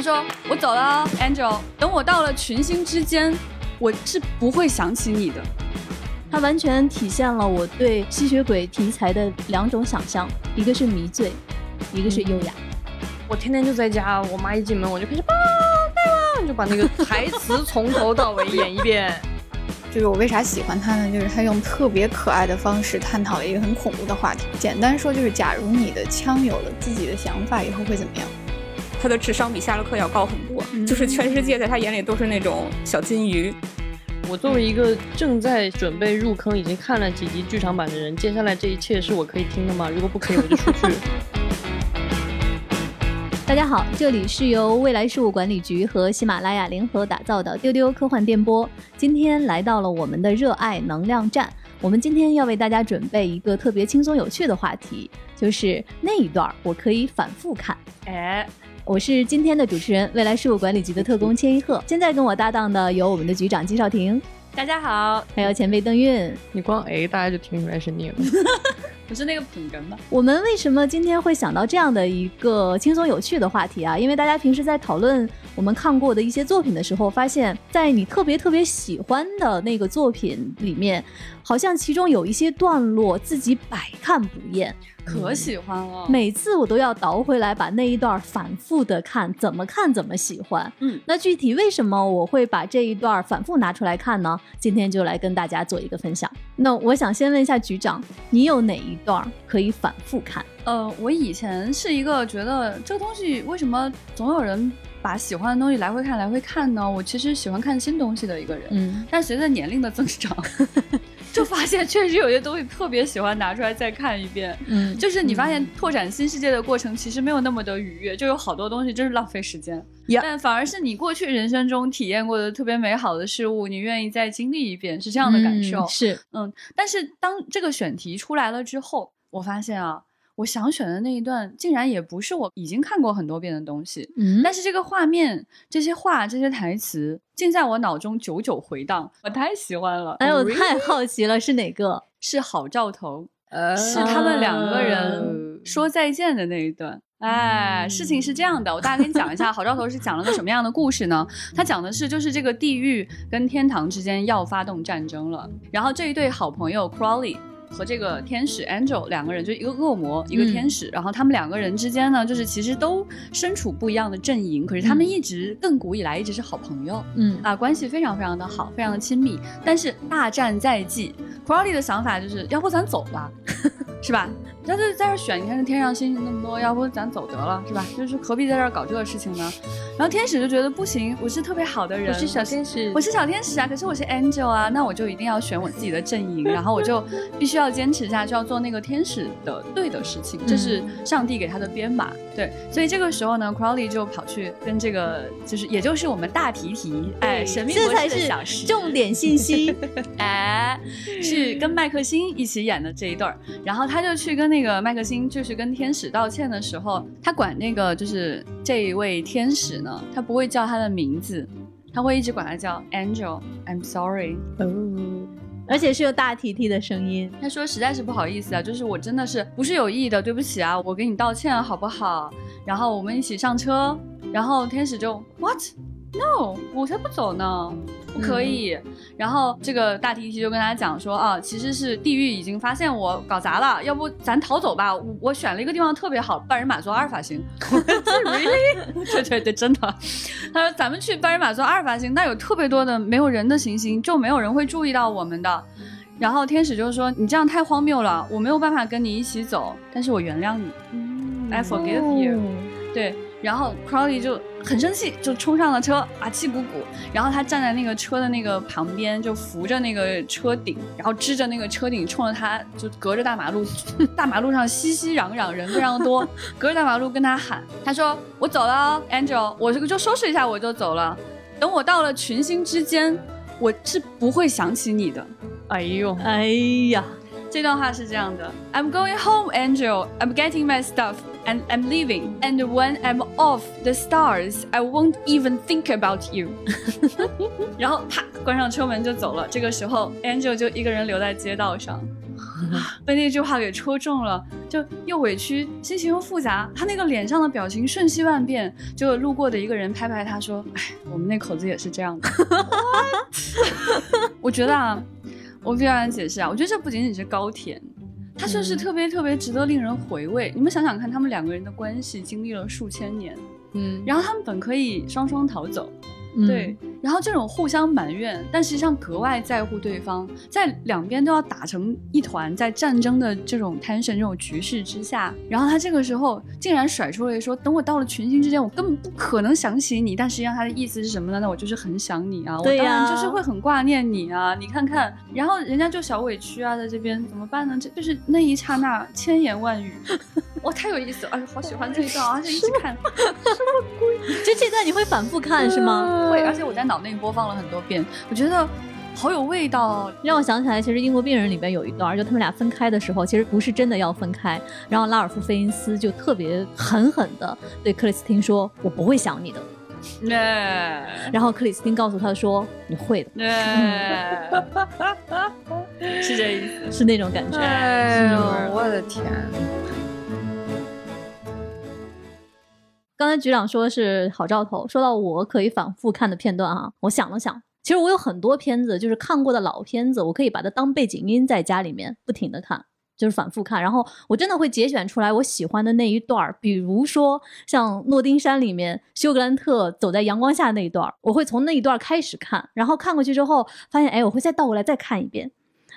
他说我走了，Angel，等我到了群星之间，我是不会想起你的。它完全体现了我对吸血鬼题材的两种想象，一个是迷醉，一个是优雅。我天天就在家，我妈一进门我就开始爸爸，就把那个台词从头到尾演一遍。就是我为啥喜欢他呢？就是他用特别可爱的方式探讨了一个很恐怖的话题。简单说就是，假如你的枪有了自己的想法，以后会怎么样？他的智商比夏洛克要高很多，就是全世界在他眼里都是那种小金鱼。我作为一个正在准备入坑、已经看了几集剧场版的人，接下来这一切是我可以听的吗？如果不可以，我就出去。大家好，这里是由未来事务管理局和喜马拉雅联合打造的丢丢科幻电波。今天来到了我们的热爱能量站，我们今天要为大家准备一个特别轻松有趣的话题，就是那一段我可以反复看。哎，我是今天的主持人，未来事务管理局的特工千一鹤。现在跟我搭档的有我们的局长金少廷，大家好，还有前辈邓韵。你光 A，大家就听出来是你了。不是那个捧哏吗？我们为什么今天会想到这样的一个轻松有趣的话题啊？因为大家平时在讨论我们看过的一些作品的时候，发现，在你特别特别喜欢的那个作品里面，好像其中有一些段落自己百看不厌。可喜欢了，每次我都要倒回来把那一段反复的看，怎么看怎么喜欢。嗯，那具体为什么我会把这一段反复拿出来看呢？今天就来跟大家做一个分享。那我想先问一下局长，你有哪一段可以反复看？呃，我以前是一个觉得这个东西为什么总有人把喜欢的东西来回看来回看呢？我其实喜欢看新东西的一个人。嗯，但随着年龄的增长。就发现确实有些东西特别喜欢拿出来再看一遍，嗯，就是你发现拓展新世界的过程其实没有那么的愉悦，就有好多东西真是浪费时间，但反而是你过去人生中体验过的特别美好的事物，你愿意再经历一遍，是这样的感受，是，嗯，但是当这个选题出来了之后，我发现啊。我想选的那一段，竟然也不是我已经看过很多遍的东西。嗯，但是这个画面、这些话、这些台词，竟在我脑中久久回荡。我太喜欢了！哎，我太好奇了，是哪个？是郝兆头，呃是他们两个人说再见的那一段。哎，事情是这样的，我大概跟你讲一下，郝兆头是讲了个什么样的故事呢？他讲的是，就是这个地狱跟天堂之间要发动战争了，然后这一对好朋友 Crawley。和这个天使 Angel 两个人，就一个恶魔，一个天使，然后他们两个人之间呢，就是其实都身处不一样的阵营，可是他们一直亘古以来一直是好朋友，嗯啊，关系非常非常的好，非常的亲密。但是大战在即，Crowley 的想法就是，要不咱走吧，是吧？他就在这选，你看这天上星星那么多，要不咱走得了，是吧？就是何必在这搞这个事情呢？然后天使就觉得不行，我是特别好的人，我是小天使，我是小天使啊，可是我是 Angel 啊，那我就一定要选我自己的阵营，然后我就必须要坚持下去，要做那个天使的对的事情，这是上帝给他的编码。对，所以这个时候呢，Crowley 就跑去跟这个，就是也就是我们大提提，哎，神秘博士的小事，重点信息，哎，是跟麦克辛一起演的这一对儿，然后他就去跟。那个麦克辛就是跟天使道歉的时候，他管那个就是这一位天使呢，他不会叫他的名字，他会一直管他叫 Angel，I'm sorry，哦，而且是有大提提的声音。他说实在是不好意思啊，就是我真的是不是有意的，对不起啊，我给你道歉好不好？然后我们一起上车，然后天使就 What？No，我才不走呢，不可以。然后这个大提提就跟大家讲说啊，其实是地狱已经发现我搞砸了，要不咱逃走吧？我我选了一个地方特别好，半人马座阿尔法星。Really？对对对，真的。他说咱们去半人马座阿尔法星，那有特别多的没有人的行星，就没有人会注意到我们的。然后天使就说你这样太荒谬了，我没有办法跟你一起走，但是我原谅你，I forgive you。对。然后 Crowley 就很生气，就冲上了车，啊，气鼓鼓。然后他站在那个车的那个旁边，就扶着那个车顶，然后支着那个车顶，冲着他就隔着大马路，大马路上熙熙攘攘，人非常多，隔着大马路跟他喊，他说：“我走了，Angel，我这个就收拾一下我就走了。等我到了群星之间，我是不会想起你的。”哎呦，哎呀。这段话是这样的：I'm going home, Angel. I'm getting my stuff and I'm leaving. And when I'm off the stars, I won't even think about you. 然后啪，关上车门就走了。这个时候，Angel 就一个人留在街道上，被那句话给戳中了，就又委屈，心情又复杂。他那个脸上的表情瞬息万变，就路过的一个人拍拍他说：“哎，我们那口子也是这样的。” 我觉得啊，我必须要解释啊，我觉得这不仅仅是高甜，它算是特别特别值得令人回味。你们想想看，他们两个人的关系经历了数千年，嗯，然后他们本可以双双逃走，嗯。对，然后这种互相埋怨，但实际上格外在乎对方，在两边都要打成一团，在战争的这种 tension 这种局势之下，然后他这个时候竟然甩出了说，等我到了群星之间，我根本不可能想起你，但实际上他的意思是什么呢？那我就是很想你啊，我当然就是会很挂念你啊，你看看，然后人家就小委屈啊，在这边怎么办呢？这就是那一刹那千言万语，哇，太有意思了，哎呦，好喜欢这一段啊，就一直看。就这段你会反复看是吗？会，而且我在脑内播放了很多遍，我觉得好有味道哦。让我想起来，其实《英国病人》里边有一段，就他们俩分开的时候，其实不是真的要分开，然后拉尔夫·费因斯就特别狠狠的对克里斯汀说：“我不会想你的。哎” 然后克里斯汀告诉他说：“你会的。哎，是这意思。”是那种感觉。哎呦，我的天！刚才局长说是好兆头，说到我可以反复看的片段哈，我想了想，其实我有很多片子就是看过的老片子，我可以把它当背景音在家里面不停的看。就是反复看，然后我真的会节选出来我喜欢的那一段儿，比如说像诺丁山里面休格兰特走在阳光下那一段儿，我会从那一段开始看，然后看过去之后发现，哎，我会再倒过来再看一遍。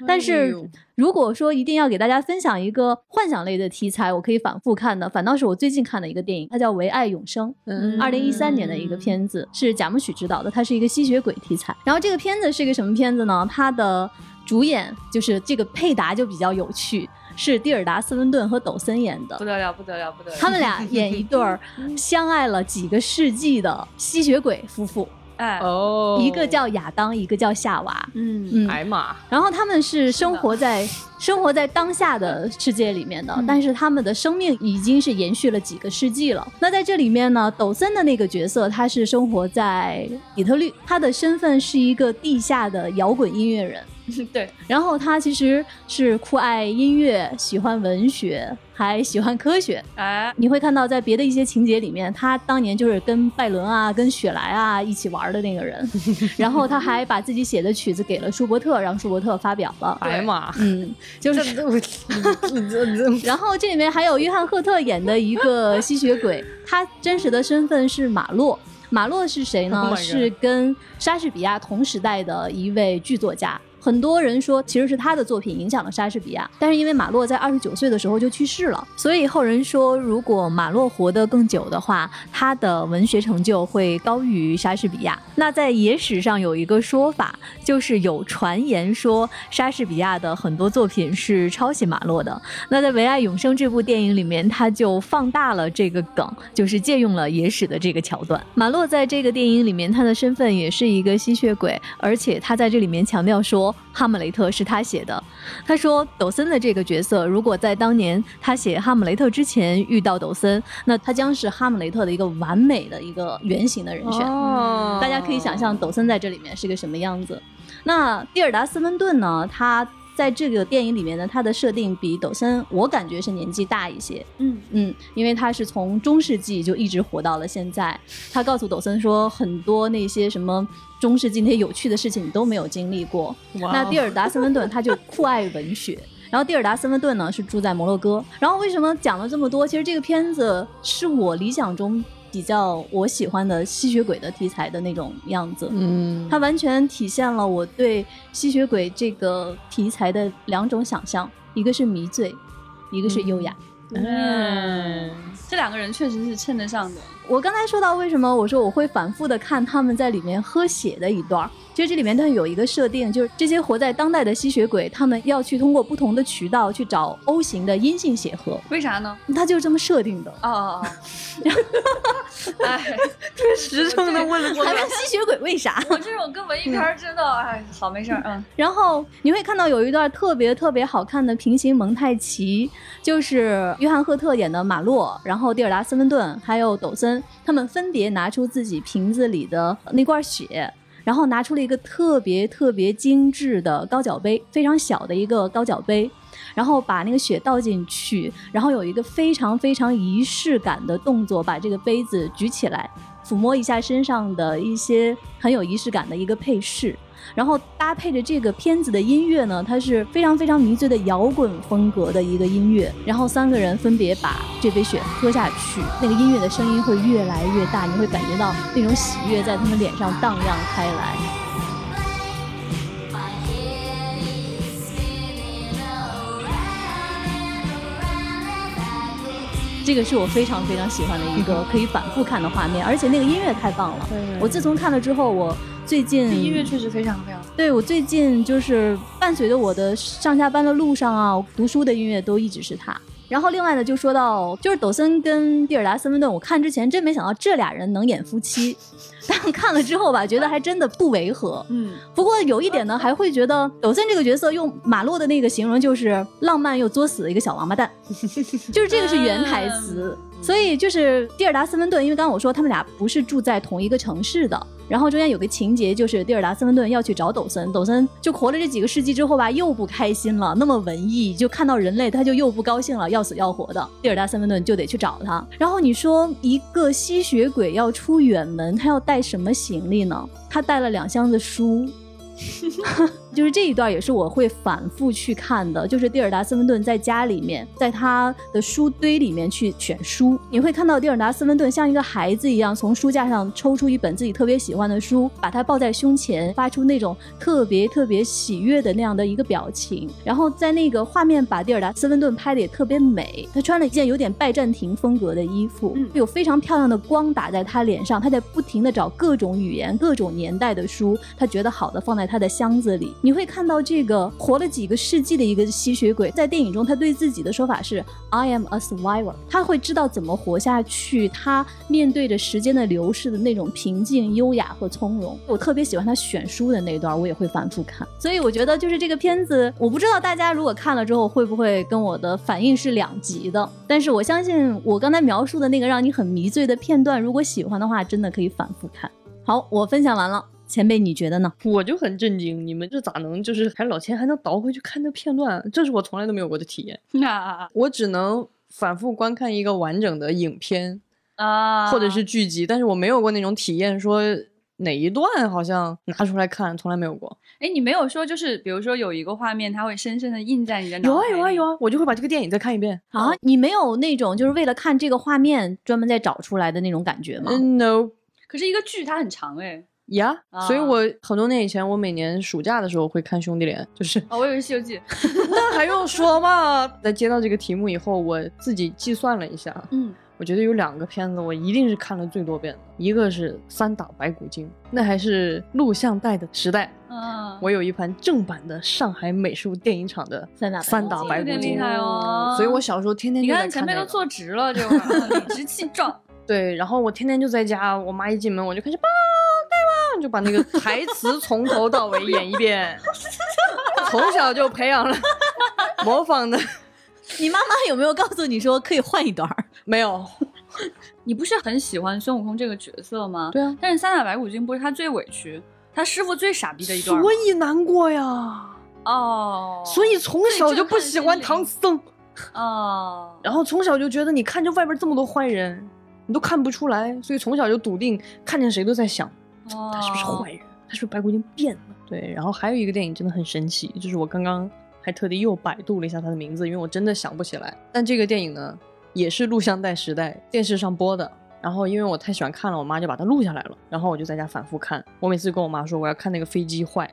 但哎是如果说一定要给大家分享一个幻想类的题材，我可以反复看的，反倒是我最近看的一个电影，它叫《唯爱永生》。嗯二零一三年的一个片子，是贾木许执导的，它是一个吸血鬼题材。然后这个片子是一个什么片子呢？它的主演就是这个配搭就比较有趣，是蒂尔达·斯温顿和抖森演的不。得了，不得了，不得了！他们俩演一对儿 相爱了几个世纪的吸血鬼夫妇，哎，哦，一个叫亚当，一个叫夏娃。嗯，嗯，艾玛，然后他们是生活在 生活在当下的世界里面的，但是他们的生命已经是延续了几个世纪了。那在这里面呢，抖森的那个角色他是生活在底特律，他的身份是一个地下的摇滚音乐人。对，然后他其实是酷爱音乐，喜欢文学，还喜欢科学。哎，你会看到，在别的一些情节里面，他当年就是跟拜伦啊、跟雪莱啊一起玩的那个人，然后他还把自己写的曲子给了舒伯特，让舒伯特发表了。哎呀妈，嗯，就是。然后这里面还有约翰赫特演的一个吸血鬼，他真实的身份是马洛。马洛是谁呢 Oh 是跟莎士比亚同时代的一位剧作家。很多人说其实是他的作品影响了莎士比亚，但是因为马洛在二十九岁的时候就去世了，所以后人说如果马洛活得更久的话，他的文学成就会高于莎士比亚。那在野史上有一个说法，就是有传言说莎士比亚的很多作品是抄袭马洛的。那在《唯爱永生》这部电影里面，他就放大了这个梗，就是借用了野史的这个桥段。马洛在这个电影里面，他的身份也是一个吸血鬼，而且他在这里面强调说，《哈姆雷特》是他写的。他说，抖森的这个角色，如果在当年他写《哈姆雷特》之前遇到抖森，那他将是哈姆雷特的一个完美的一个原型的人选。哦大家可以想象抖森在这里面是个什么样子。那蒂尔达·斯温顿呢？他在这个电影里面呢，他的设定比抖森我感觉是年纪大一些。嗯嗯，因为他是从中世纪就一直活到了现在。他告诉抖森说，很多那些什么中世纪那些有趣的事情你都没有经历过。那蒂尔达·斯温顿他就酷爱文学。然后蒂尔达·斯温顿呢是住在摩洛哥。然后为什么讲了这么多？其实这个片子是我理想中比较我喜欢的吸血鬼的题材的那种样子。嗯，它完全体现了我对吸血鬼这个题材的两种想象，一个是迷醉，一个是优雅。嗯，这两个人确实是称得上的。我刚才说到为什么我说我会反复的看他们在里面喝血的一段儿，其实这里面它有一个设定，就是这些活在当代的吸血鬼，他们要去通过不同的渠道去找 O 型的阴性血核，为啥呢？他就是这么设定的。哦哦哦，哎，实诚的问了还问吸血鬼为啥？我这种跟文艺片儿知道，哎，好没事儿，嗯，然后你会看到有一段特别特别好看的平行蒙太奇，就是约翰赫特演的马洛，然后蒂尔达斯温顿还有抖森，他们分别拿出自己瓶子里的那罐血。然后拿出了一个特别特别精致的高脚杯，非常小的一个高脚杯。然后把那个血倒进去，然后有一个非常非常仪式感的动作，把这个杯子举起来，抚摸一下身上的一些很有仪式感的一个配饰。然后搭配着这个片子的音乐呢，它是非常非常迷醉的摇滚风格的一个音乐。然后三个人分别把这杯血喝下去，那个音乐的声音会越来越大，你会感觉到那种喜悦在他们脸上荡漾开来。这个是我非常非常喜欢的一个可以反复看的画面，而且那个音乐太棒了。我自从看了之后，我最近音乐确实非常非常。对我最近就是伴随着我的上下班的路上啊，读书的音乐都一直是它。然后另外呢，就说到就是抖森跟蒂尔达·斯温顿，我看之前真没想到这俩人能演夫妻，但看了之后吧，觉得还真的不违和。嗯，不过有一点呢，还会觉得抖森这个角色用马洛的那个形容就是浪漫又作死的一个小王八蛋，就是这个是原台词。所以就是蒂尔达·斯温顿，因为刚刚我说他们俩不是住在同一个城市的。然后中间有个情节，就是蒂尔达·斯温顿要去找抖森，抖森就活了这几个世纪之后吧，又不开心了。那么文艺，就看到人类他就又不高兴了，要死要活的。蒂尔达·斯温顿就得去找他。然后你说一个吸血鬼要出远门，他要带什么行李呢？他带了两箱子书。就是这一段也是我会反复去看的，就是蒂尔达·斯温顿在家里面，在他的书堆里面去选书，你会看到蒂尔达·斯温顿像一个孩子一样，从书架上抽出一本自己特别喜欢的书，把它抱在胸前，发出那种特别特别喜悦的那样的一个表情。然后在那个画面把蒂尔达·斯温顿拍的也特别美，他穿了一件有点拜占庭风格的衣服，有非常漂亮的光打在他脸上，他在不停的找各种语言、各种年代的书，他觉得好的放在他的箱子里。你会看到这个活了几个世纪的一个吸血鬼，在电影中他对自己的说法是 "I am a survivor"，他会知道怎么活下去，他面对着时间的流逝的那种平静、优雅和从容。我特别喜欢他选书的那段，我也会反复看。所以我觉得就是这个片子，我不知道大家如果看了之后会不会跟我的反应是两极的，但是我相信我刚才描述的那个让你很迷醉的片段，如果喜欢的话，真的可以反复看。好，我分享完了。前辈，你觉得呢？我就很震惊，你们这咋能就是还老钱还能倒回去看那片段？这是我从来都没有过的体验。那 我只能反复观看一个完整的影片啊，或者是剧集，但是我没有过那种体验，说哪一段好像拿出来看，从来没有过。哎，你没有说就是比如说有一个画面，它会深深的印在你的脑有啊有啊有啊，我就会把这个电影再看一遍啊。你没有那种就是为了看这个画面专门再找出来的那种感觉吗？No。可是一个剧它很长哎。呀，所以我很多年以前，我每年暑假的时候会看《兄弟连》，就是哦，我以为《西游记》，那还用说吗？在接到这个题目以后，我自己计算了一下，嗯，我觉得有两个片子我一定是看了最多遍的，一个是《三打白骨精》，那还是录像带的时代，嗯，我有一盘正版的上海美术电影厂的《三打三打白骨精》，厉害哦，所以我小时候天天你看前面都坐直了，就 理直气壮，对，然后我天天就在家，我妈一进门我就开始抱。就把那个 台词从头到尾演一遍，从小就培养了 模仿的。你妈妈有没有告诉你说可以换一段？没有。你不是很喜欢孙悟空这个角色吗？对啊。但是三打白骨精不是他最委屈，他师傅最傻逼的一段，所以难过呀。哦。所以从小就不喜欢唐僧。哦。然后从小就觉得你看这外边这么多坏人，你都看不出来，所以从小就笃定看见谁都在想。他是不是坏人？他是不是白骨精变了？对，然后还有一个电影真的很神奇，就是我刚刚还特地又百度了一下它的名字，因为我真的想不起来。但这个电影呢，也是录像带时代电视上播的。然后因为我太喜欢看了，我妈就把它录下来了。然后我就在家反复看。我每次跟我妈说我要看那个飞机坏，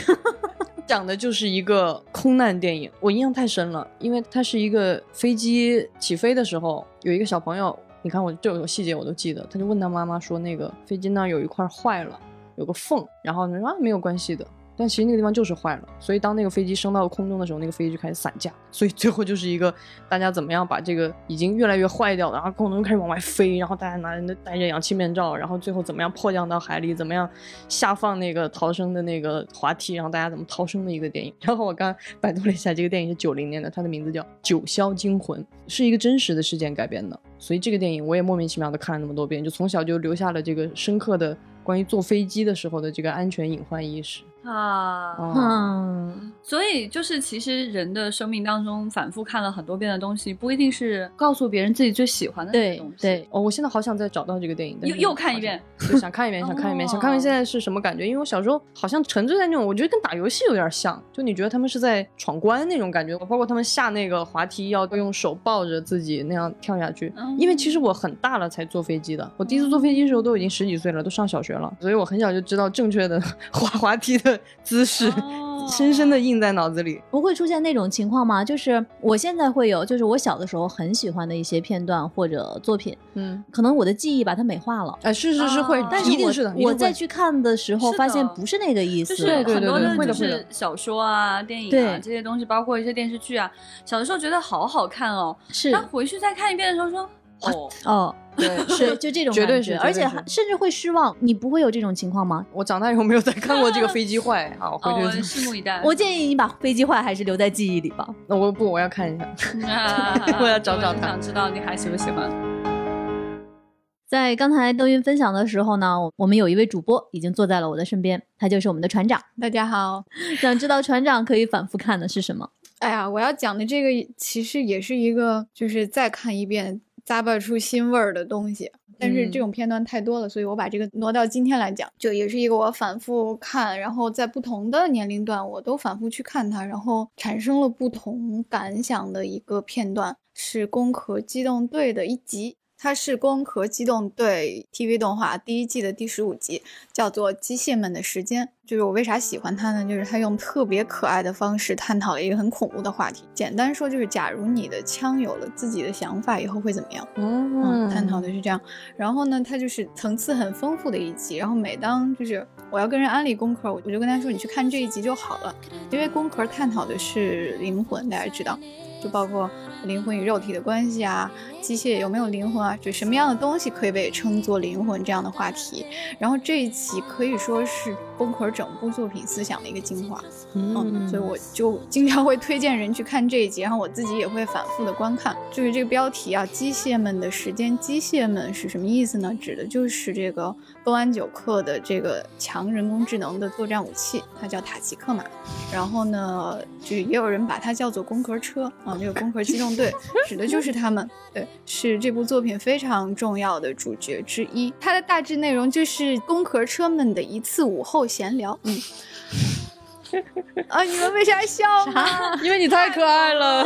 讲的就是一个空难电影。我印象太深了，因为它是一个飞机起飞的时候，有一个小朋友。你看我这有细节我都记得，他就问他妈妈说那个飞机那有一块坏了，有个缝，然后说啊没有关系的。但其实那个地方就是坏了，所以当那个飞机升到空中的时候，那个飞机就开始散架，所以最后就是一个大家怎么样把这个已经越来越坏掉的，然后空中开始往外飞，然后大家拿着戴着氧气面罩，然后最后怎么样迫降到海里，怎么样下放那个逃生的那个滑梯，然后大家怎么逃生的一个电影。然后我刚百度了一下，这个电影是九零年的，它的名字叫《九霄惊魂》，是一个真实的事件改编的，所以这个电影我也莫名其妙的看了那么多遍，就从小就留下了这个深刻的关于坐飞机的时候的这个安全隐患意识。啊，嗯，所以就是其实人的生命当中反复看了很多遍的东西，不一定是告诉别人自己最喜欢的那个对东西。对，哦，我现在好想再找到这个电影，但又又看一遍好像，对想看一遍，想看一遍，想看看现在是什么感觉。因为我小时候好像沉醉在那种，我觉得跟打游戏有点像，就你觉得他们是在闯关那种感觉，包括他们下那个滑梯要用手抱着自己那样跳下去。嗯因为其实我很大了才坐飞机的，我第一次坐飞机的时候都已经十几岁了，都上小学了，所以我很小就知道正确的 滑滑梯的姿势，哦 深深的印在脑子里。不会出现那种情况吗？就是我现在会有，就是我小的时候很喜欢的一些片段或者作品，嗯，可能我的记忆把它美化了。哎，是是是会哦，但是我一定是的。我再去看的时候，发现不是那个意思。就是对对很多的，对会的会的就是小说啊、电影啊这些东西，包括一些电视剧啊，小的时候觉得好好看哦，是但回去再看一遍的时候说，哦，哦，对是就这种绝对感觉，而且是绝对是还甚至会失望。你不会有这种情况吗？我长大以后没有再看过这个 飞机坏，好，回哦，我去拭目以待。我建议你把飞机坏还是留在记忆里吧。那我不，我要看一下。啊我要找找我就看想知道你还喜不喜欢。在刚才邓云分享的时候呢，我们有一位主播已经坐在了我的身边，他就是我们的船长。大家好，想知道船长可以反复看的是什么？哎呀，我要讲的这个其实也是一个，就是再看一遍咂巴出新味儿的东西。但是这种片段太多了，所以我把这个挪到今天来讲，就也是一个我反复看，然后在不同的年龄段我都反复去看它，然后产生了不同感想的一个片段，是《攻壳机动队》的一集。它是《攻壳机动队》TV 动画第一季的第十五集，叫做《机械们的时间》。就是我为啥喜欢它呢？就是它用特别可爱的方式探讨了一个很恐怖的话题。简单说就是，假如你的枪有了自己的想法，以后会怎么样？嗯，探讨的是这样。然后呢，它就是层次很丰富的一集。然后每当就是我要跟人安利功课，我就跟他说，你去看这一集就好了，因为功课探讨的是灵魂，大家知道。就包括灵魂与肉体的关系啊，机械有没有灵魂啊，就什么样的东西可以被称作灵魂这样的话题。然后这一期可以说是崩壳整部作品思想的一个精华，嗯，所以我就经常会推荐人去看这一集，然后我自己也会反复的观看。就是这个标题啊，机械们的时间，机械们是什么意思呢？指的就是这个东安九克的这个强人工智能的作战武器，它叫塔奇克马。然后呢，就也有人把它叫做工壳车啊，这个工壳机动队指的就是他们。对，是这部作品非常重要的主角之一。它的大致内容就是工壳车们的一次午后闲聊。嗯。啊！你们为啥笑呢？因为你太可爱 了。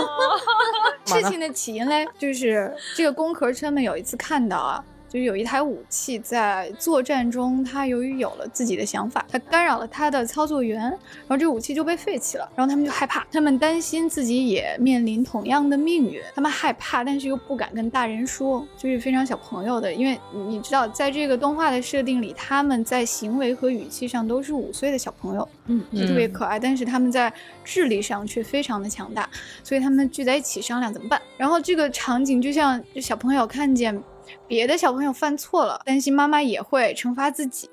事情的起因嘞，就是这个工壳车们有一次看到啊，就是有一台武器在作战中，它由于有了自己的想法，它干扰了它的操作员，然后这个武器就被废弃了，然后他们就害怕，他们担心自己也面临同样的命运，他们害怕，但是又不敢跟大人说，就是非常小朋友的，因为你知道，在这个动画的设定里，他们在行为和语气上都是五岁的小朋友，嗯就特别可爱，但是他们在智力上却非常的强大，所以他们聚在一起商量怎么办。然后这个场景就像就小朋友看见别的小朋友犯错了，担心妈妈也会惩罚自己。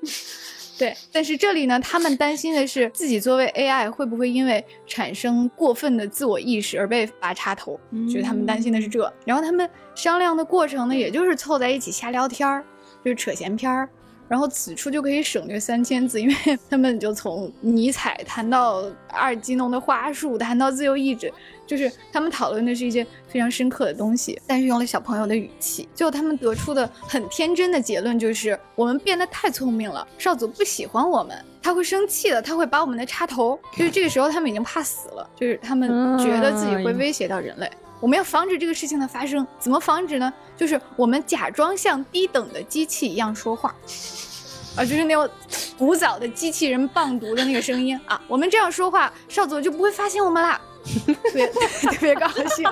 对，但是这里呢，他们担心的是自己作为 AI 会不会因为产生过分的自我意识而被拔插头，就是他们担心的是这。然后他们商量的过程呢，也就是凑在一起瞎聊天儿，就是扯闲篇儿。然后此处就可以省略三千字，因为他们就从尼采谈到阿尔基农的花束，谈到自由意志，就是他们讨论的是一些非常深刻的东西，但是用了小朋友的语气。最后他们得出的很天真的结论就是：我们变得太聪明了，少佐不喜欢我们，他会生气的，他会把我们的插头。就是这个时候他们已经怕死了，就是他们觉得自己会威胁到人类。我们要防止这个事情的发生，怎么防止呢？就是我们假装像低等的机器一样说话。啊，就是那种古早的机器人棒读的那个声音啊！我们这样说话，少佐就不会发现我们啦，特别 特别高兴。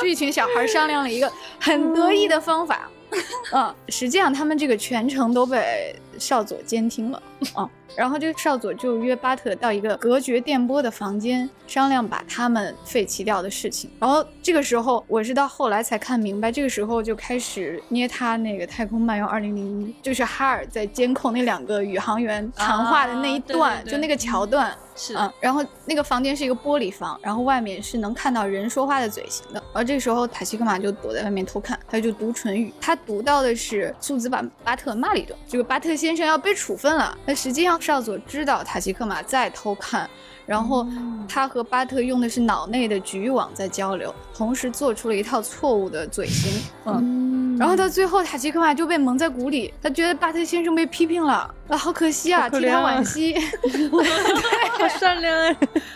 这一群小孩商量了一个很得意的方法，嗯，实际上他们这个全程都被少佐监听了 嗯。然后这个少佐就约巴特到一个隔绝电波的房间，商量把他们废弃掉的事情。然后这个时候，我是到后来才看明白，这个时候就开始捏他那个《太空漫游二零零一》，就是哈尔在监控那两个宇航员谈话的那一段，啊对对对就那个桥段。是嗯，然后那个房间是一个玻璃房，然后外面是能看到人说话的嘴型的。然后这个时候塔西克马就躲在外面偷看，他就读唇语，他读到的是素子把巴特骂了一顿，这个巴特先生要被处分了。那实际上少佐知道塔奇克马在偷看。然后他和巴特用的是脑内的局域网在交流，同时做出了一套错误的嘴型。嗯，然后到最后塔奇克马就被蒙在鼓里，他觉得巴特先生被批评了，啊，好可惜啊，替他惋惜。好善良啊，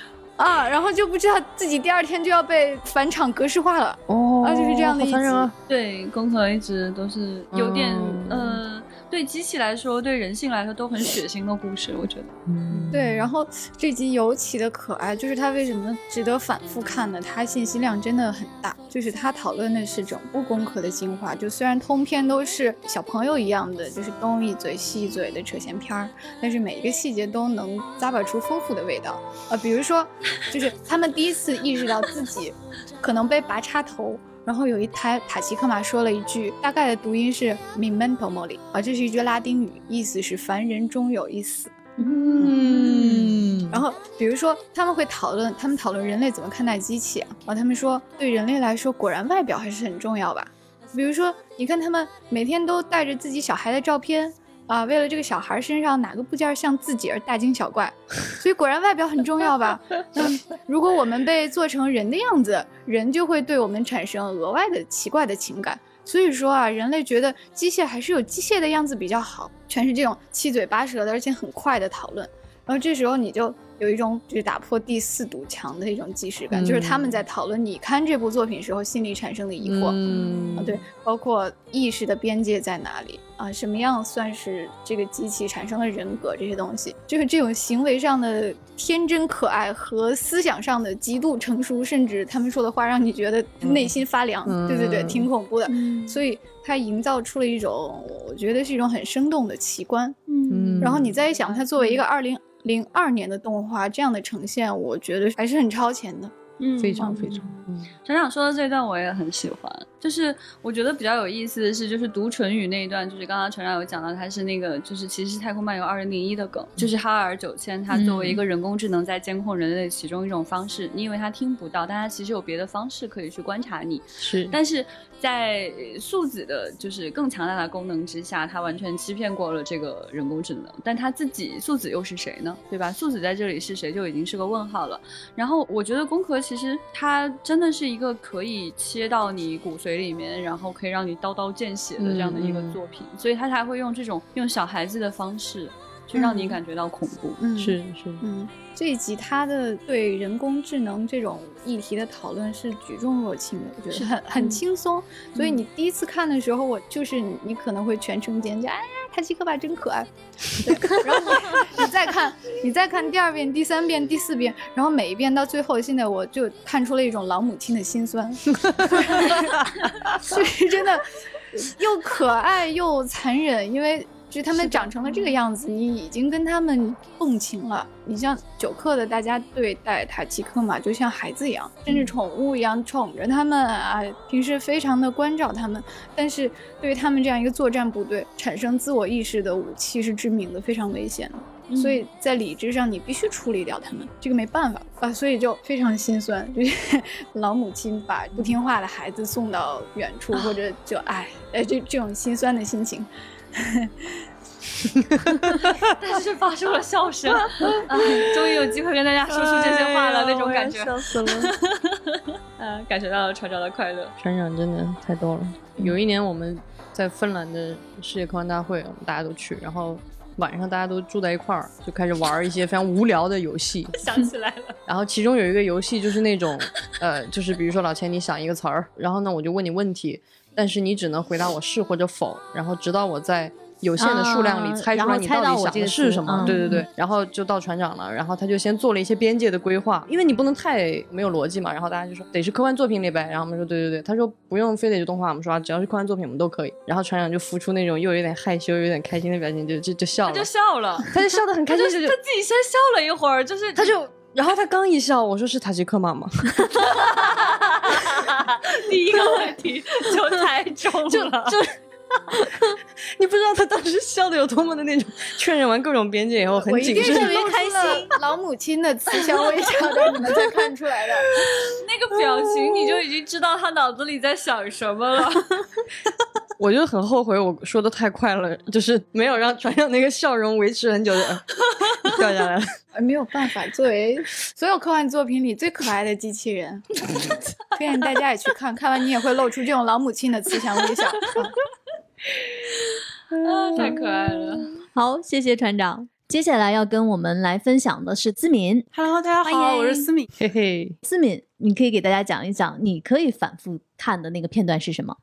然后就不知道自己第二天就要被返场格式化了。哦，啊，就是这样的一集。对，工作一直都是有点呃。对机器来说，对人性来说都很血腥的故事，我觉得。嗯，对。然后这集尤其的可爱，就是它为什么值得反复看呢？它信息量真的很大，就是它讨论的是整部功课的精华。就虽然通篇都是小朋友一样的，就是东一嘴西一嘴的扯闲篇儿，但是每一个细节都能咂巴出丰富的味道。呃，比如说，就是他们第一次意识到自己可能被拔插头。然后有一台塔奇克马说了一句，大概的读音是 “memento mori” 啊，这是一句拉丁语，意思是“凡人终有一死”。嗯，然后比如说他们会讨论，他们讨论人类怎么看待机器啊？啊，他们说对人类来说，果然外表还是很重要吧？比如说，你看他们每天都带着自己小孩的照片。啊，为了这个小孩身上哪个部件像自己而大惊小怪，所以果然外表很重要吧？嗯，如果我们被做成人的样子，人就会对我们产生额外的奇怪的情感。所以说啊，人类觉得机械还是有机械的样子比较好，全是这种七嘴八舌的，而且很快的讨论。然后这时候你就。有一种就是打破第四堵墙的一种即视感，就是他们在讨论你看这部作品时候心里产生的疑惑。啊，对，包括意识的边界在哪里啊，什么样算是这个机器产生了人格这些东西，就是这种行为上的天真可爱和思想上的极度成熟，甚至他们说的话让你觉得内心发凉，对对对，挺恐怖的，所以它营造出了一种我觉得是一种很生动的奇观，嗯，然后你再一想，它作为一个二零。零二年的动画这样的呈现，我觉得还是很超前的，嗯，非常非常。嗯。船长说的这段我也很喜欢，就是我觉得比较有意思的是，就是读唇语那一段，就是刚刚船长有讲到，它是那个就是其实是《太空漫游二零零一》的梗，就是哈尔九千，它作为一个人工智能在监控人类的其中一种方式，你以为它听不到，但它其实有别的方式可以去观察你，是，但是。在素子的，就是更强大的功能之下，他完全欺骗过了这个人工智能。但他自己素子又是谁呢？对吧？素子在这里是谁，就已经是个问号了。然后我觉得宫壳其实它真的是一个可以切到你骨髓里面，然后可以让你刀刀见血的这样的一个作品，所以他才会用这种用小孩子的方式。就让你感觉到恐怖，嗯，是是，嗯，这一集他的对人工智能这种议题的讨论是举重若轻的，我觉得是很很轻松。所以你第一次看的时候，我就是你可能会全程尖叫，哎呀，塔奇克巴真可爱。对，然后你再看，你再看第二遍、第三遍、第四遍，然后每一遍到最后，现在我就看出了一种老母亲的心酸，所以真的又可爱又残忍，因为。就他们长成了这个样子，你已经跟他们共情了。你像九克的，大家对待塔奇克嘛，就像孩子一样，甚至宠物一样宠着他们啊，平时非常的关照他们。但是对于他们这样一个作战部队，产生自我意识的武器是致命的，非常危险的。所以在理智上，你必须处理掉他们，这个没办法啊。所以就非常心酸，就是 老母亲把不听话的孩子送到远处，或者就哎哎，这这种心酸的心情。但是发出了笑声，终于有机会跟大家说出这些话了，那种感觉，笑死了。嗯，感觉到了船长的快乐。船长真的太逗了。有一年我们在芬兰的世界科幻大会，我们大家都去，然后晚上大家都住在一块儿，就开始玩一些非常无聊的游戏。想起来了。然后其中有一个游戏就是那种，呃，就是比如说老钱，你想一个词儿，然后呢我就问你问题。但是你只能回答我是或者否，然后直到我在有限的数量里猜出来你到底想的是什么。对对对，然后就到船长了，然后他就先做了一些边界的规划，因为你不能太没有逻辑嘛。然后大家就说得是科幻作品里呗，然后我们说对对对，他说不用非得是动画，我们说只要是科幻作品我们都可以。然后船长就浮出那种又有点害羞又有点开心的表情，就就就笑了，他就笑了，他就笑得很开心，就他自己先笑了一会儿，就是他就。然后他刚一笑，我说是塔吉克妈妈。第一个问题就猜中了，就 你不知道他当时笑的有多么的那种，确认完各种边界以后很谨慎，特别开心。老母亲的慈祥微笑，你们才看出来的。那个表情，你就已经知道他脑子里在想什么了。我就很后悔我说的太快了，就是没有让船长那个笑容维持很久的掉下来了。没有办法，作为所有科幻作品里最可爱的机器人，推荐大家也去看看完，你也会露出这种老母亲的慈祥微笑。啊，太可爱了！好，谢谢船长。接下来要跟我们来分享的是思敏。Hello，大家好，我是思敏。嘿嘿，思敏，你可以给大家讲一讲，你可以反复看的那个片段是什么？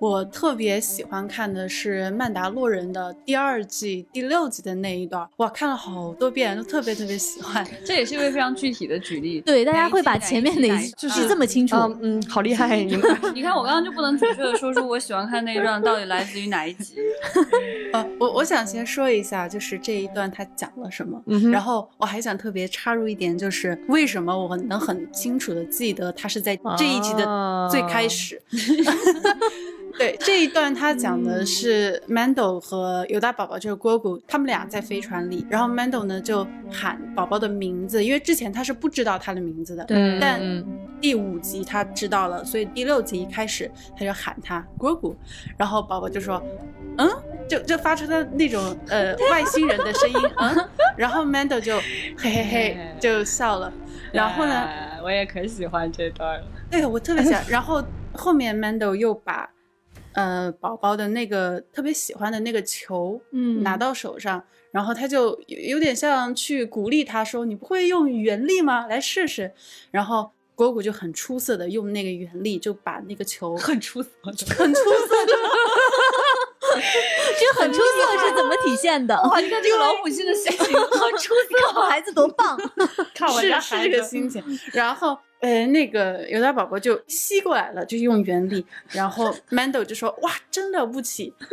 我特别喜欢看的是《曼达洛人》的第二季第六集的那一段，哇，看了好多遍，都特别特别喜欢。这也是一位非常具体的举例。对，大家会把前面的一就是这么清楚。嗯嗯，好厉害！你们你看，我刚刚就不能准确的说出我喜欢看那一段到底来自于哪一集。呃，我我想先说一下，就是这一段他讲了什么，嗯然后我还想特别插入一点，就是为什么我能很清楚的记得他是在这一集的最开始。对这一段，他讲的是 Mando 和犹大宝宝，就是蝈蝈，他们俩在飞船里，然后 Mando 呢就喊宝宝的名字，因为之前他是不知道他的名字的，对但嗯第五集他知道了，所以第六集一开始他就喊他蝈蝈，然后宝宝就说，嗯，就就发出他那种呃外星人的声音，嗯，然后 Mando 就嘿嘿嘿就笑了，然后呢，哎，我也可喜欢这段了。对我特别喜欢，然后后面 Mando 又把呃宝宝的那个特别喜欢的那个球，嗯拿到手上，然后他就有有点像去鼓励他说：“你不会用原力吗？来试试。”然后果果就很出色的用那个原力，就把那个球很出色的，很出色的，这很出色是怎么体现的？哇！你看这个老母亲的心情，很出色。看我孩子多棒！看我是是这家孩子个心情。然后呃，那个犹大宝宝就吸过来了，就用原力，然后 Mando 就说：“哇，真了不起！”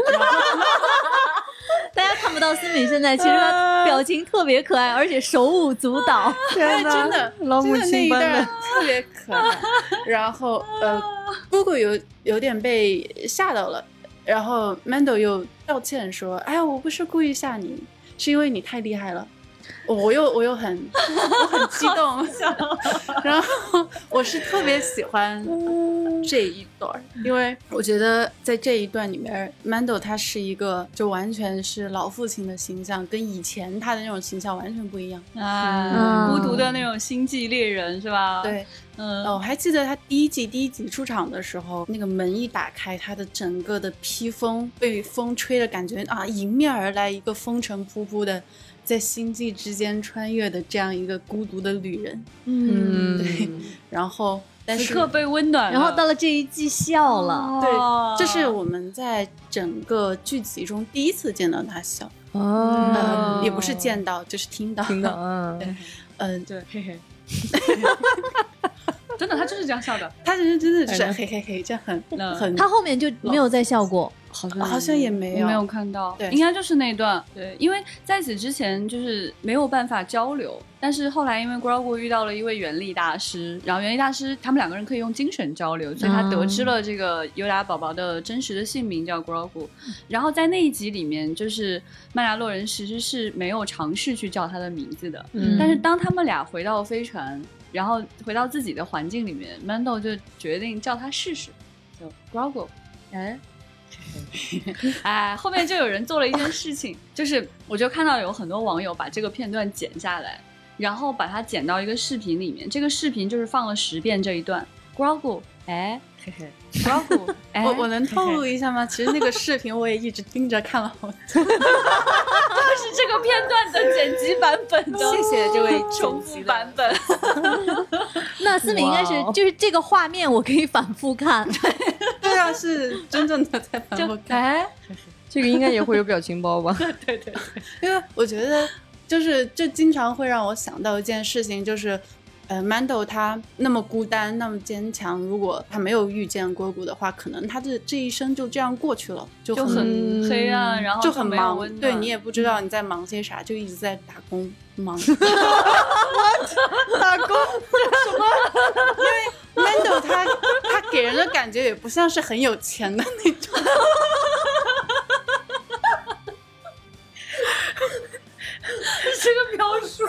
大家看不到思敏现在，其实她表情特别可爱，而且手舞足蹈。真的，老母亲般段的，特别可爱。然后呃，姑姑有有点被吓到了，然后 Mando 又道歉说：“哎呀，我不是故意吓你，是因为你太厉害了。”我又我又很 我很激动，然后我是特别喜欢这一段，因为我觉得在这一段里面，Mando 他是一个就完全是老父亲的形象，跟以前他的那种形象完全不一样。啊，嗯孤独的那种星际猎人是吧？，对，嗯，哦，我还记得他第一季第一集出场的时候，那个门一打开，他的整个的披风被风吹的感觉啊，迎面而来一个风尘仆仆的，在星际之间穿越的这样一个孤独的旅人。嗯，对然后，但是此刻被温暖了。然后到了这一季笑了，对哦，这是我们在整个剧集中第一次见到他笑，哦呃，也不是见到，就是听到。听到，嗯，对嗯，对，嘿嘿。真的，他就是这样笑的。他人真的是哎嘿嘿嘿，这样很嗯很，他后面就没有再笑过。好像好像也没有没有看到，对应该就是那段。对，因为在此之前就是没有办法交流，但是后来因为 Grogu 遇到了一位原力大师，然后原力大师他们两个人可以用精神交流，所以他得知了这个尤达宝宝的真实的姓名叫 Grogu。然后在那一集里面，就是曼达洛人其实是没有尝试去叫他的名字的，嗯但是当他们俩回到飞船，然后回到自己的环境里面，Mando 就决定叫他试试，就 Grogu，哎。哎，后面就有人做了一件事情，就是我就看到有很多网友把这个片段剪下来，然后把它剪到一个视频里面。这个视频就是放了十遍这一段。Grogu，哎，嘿嘿 哎，我我能透露一下吗？其实那个视频我也一直盯着看了好久。就是这个片段的剪辑版本的，谢谢这位重复版本。那思敏应该是就是这个画面，我可以反复看。对啊，是真正的在反复看，哎，这个应该也会有表情包吧？对对对因为我觉得就是这经常会让我想到一件事情，就是。呃，Mando 他那么孤单，那么坚强。如果他没有遇见蝈蝈的话，可能他的这一生就这样过去了，就就很很黑暗，然后就很忙对你也不知道你在忙些啥，就一直在打工忙。打工什么？因为 Mando 他他给人的感觉也不像是很有钱的那种。这个描述，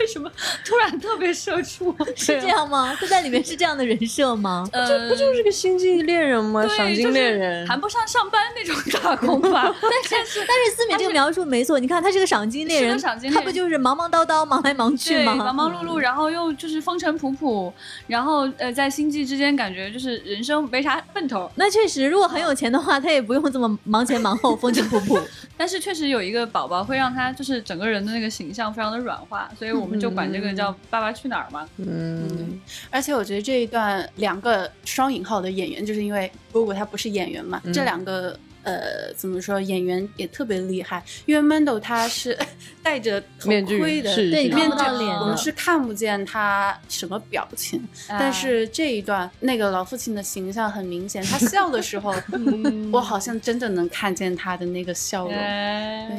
为什么突然特别社畜，是这样吗？他在里面是这样的人设吗？呃，这不就是个星际猎人吗？对赏金猎人，谈不上上班那种打工吧，但是但是思敏这个描述没错，你看他是个赏金猎人，个赏金猎人他不就是忙忙叨叨、忙来忙去对，吗？忙忙碌碌，然后又就是风尘仆仆，然后呃，在星际之间感觉就是人生没啥奔头。那确实，如果很有钱的话，他也不用这么忙前忙后、风尘仆仆。但是确实有一个宝宝会让他就是整个人的那个形象非常的软化，所以我们就管这个叫“爸爸去哪儿”嘛。嗯，而且我觉得这一段两个双引号的演员，就是因为姑姑她不是演员嘛，这两个呃怎么说演员也特别厉害，因为 Mando 他是 戴着头面具盔的，对，你看面具不到脸我们。是看不见他什么表情，但啊是这一段那个老父亲的形象很明显，他笑的时候，我好像真的能看见他的那个笑容。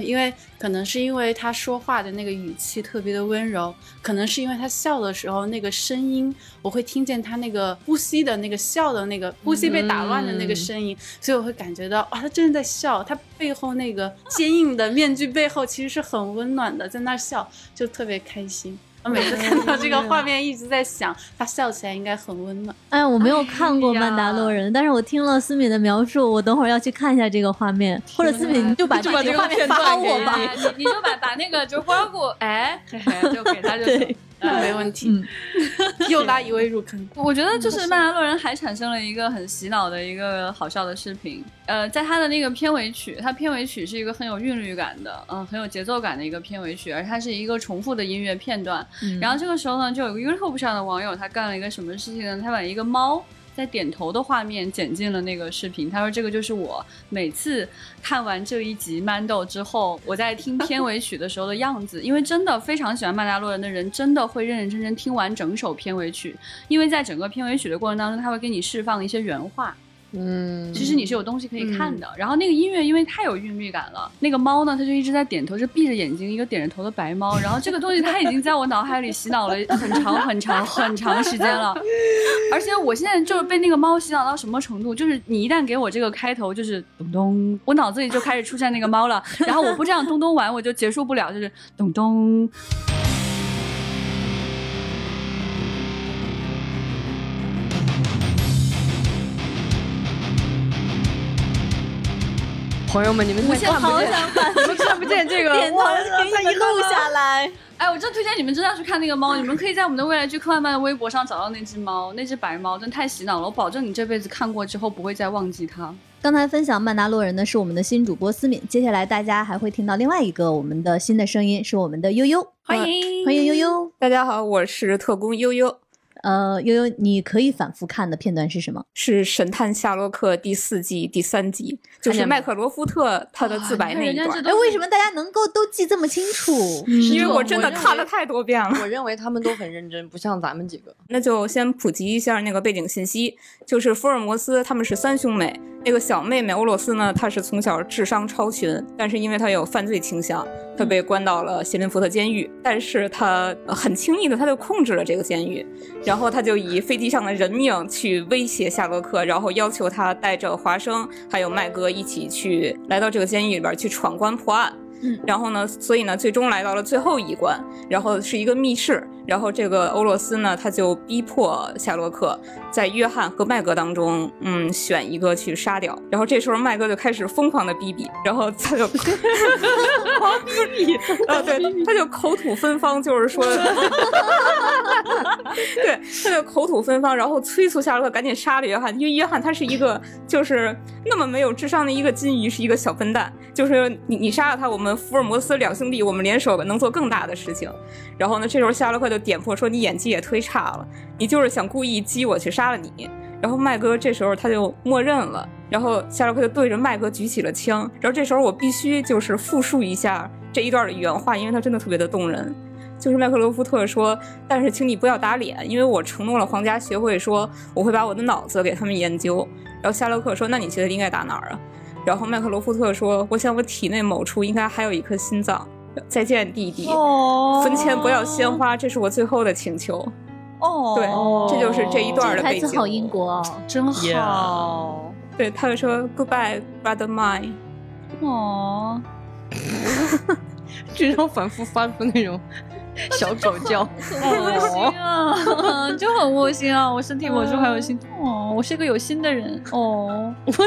因为可能是因为他说话的那个语气特别的温柔，可能是因为他笑的时候那个声音，我会听见他那个呼吸的那个笑的那个呼吸被打乱的那个声音，所以我会感觉到哇，他真的在笑，他背后那个坚硬的面具背后其实是很温暖的，在那笑就特别开心。我每次看到这个画面，一直在想，他笑起来应该很温暖。哎，我没有 看过《曼达洛人》，但是我听了思敏的描述，我等会儿要去看一下这个画面，或者思敏你就把这个这个画面发我吧。哎你你就把把那个就花骨哎，嘿嘿，就给他就对行。那没问题，嗯又拉一位入坑。我觉得就是曼达洛人还产生了一个很洗脑的一个好笑的视频。呃，在他的那个片尾曲，它片尾曲是一个很有韵律感的，嗯、很有节奏感的一个片尾曲，而它是一个重复的音乐片段。嗯然后这个时候呢，就有个 YouTube 上的网友，他干了一个什么事情呢？他把一个猫。在点头的画面剪进了那个视频，他说这个就是我每次看完这一集《曼豆》之后，我在听片尾曲的时候的样子。因为真的非常喜欢曼达洛人的人，真的会认认真真听完整首片尾曲，因为在整个片尾曲的过程当中，他会给你释放一些原话，嗯，其实你是有东西可以看的。然后那个音乐因为太有韵律感了，那个猫呢，它就一直在点头，是闭着眼睛一个点着头的白猫。然后这个东西它已经在我脑海里洗脑了很长很长很长时间了，而且我现在就是被那个猫洗脑到什么程度，就是你一旦给我这个开头就是咚咚，我脑子里就开始出现那个猫了。然后我不这样咚咚完，我就结束不了，就是咚咚。朋友们，你们我现在好现在看不见，想把你们看不见这个 点头你录下来。哎，我真推荐你们真的要去看那个猫，你们可以在我们的未来剧科幻漫的微博上找到那只猫，那只白猫真太洗脑了，我保证你这辈子看过之后不会再忘记它。刚才分享曼达洛人的是我们的新主播思敏，接下来大家还会听到另外一个我们的新的声音，是我们的悠悠，欢迎欢迎悠悠。大家好，我是特工悠悠，呃，悠悠，你可以反复看的片段是什么？是《神探夏洛克》第四季第三集，就是麦克罗夫特他的自白那一段。哎，为什么大家能够都记这么清楚？因为我真的看了太多遍了。我认为他们都很认真，不像咱们几个。那就先普及一下那个背景信息，就是福尔摩斯他们是三兄妹，那个小妹妹欧洛斯呢，她是从小智商超群，但是因为她有犯罪倾向，她被关到了谢林福特监狱，但是她呃很轻易的她就控制了这个监狱，然后她就以飞机上的人命去威胁夏洛克，然后要求他带着华生还有麦哥一起去来到这个监狱里边去闯关破案。嗯，然后呢，所以呢，最终来到了最后一关，然后是一个密室，然后这个欧洛斯呢，他就逼迫夏洛克在约翰和麦格当中，嗯，选一个去杀掉。然后这时候麦格就开始疯狂的逼逼，然后他就 狂逼逼，啊，对，他就口吐芬芳，就是说，对，他就口吐芬芳，然后催促夏洛克赶紧杀了约翰，因为约翰他是一个就是那么没有智商的一个金鱼，是一个小笨蛋，就是你你杀了他，我们福尔摩斯两兄弟，我们联手能做更大的事情。然后呢，这时候夏洛克就点破说你演技也忒差了，你就是想故意激我去杀了你。然后麦哥这时候他就默认了，然后夏洛克就对着麦哥举起了枪。然后这时候我必须就是复述一下这一段的原话，因为它真的特别的动人。就是麦克罗夫特说：“但是请你不要打脸，因为我承诺了皇家学会，说我会把我的脑子给他们研究。”然后夏洛克说：“那你觉得应该打哪儿啊？”然后麦克罗夫特说：“我想我体内某处应该还有一颗心脏。”再见，弟弟。哦坟前不要鲜花，这是我最后的请求。哦，对，这就是这一段的背景。台词好英国哦。真好对，他就说 “Goodbye, brother mine”。哦。这种反复发出那种 小狗叫，恶心啊，就很恶心啊！我身体我就还有心哦，我是个有心的人哦，我操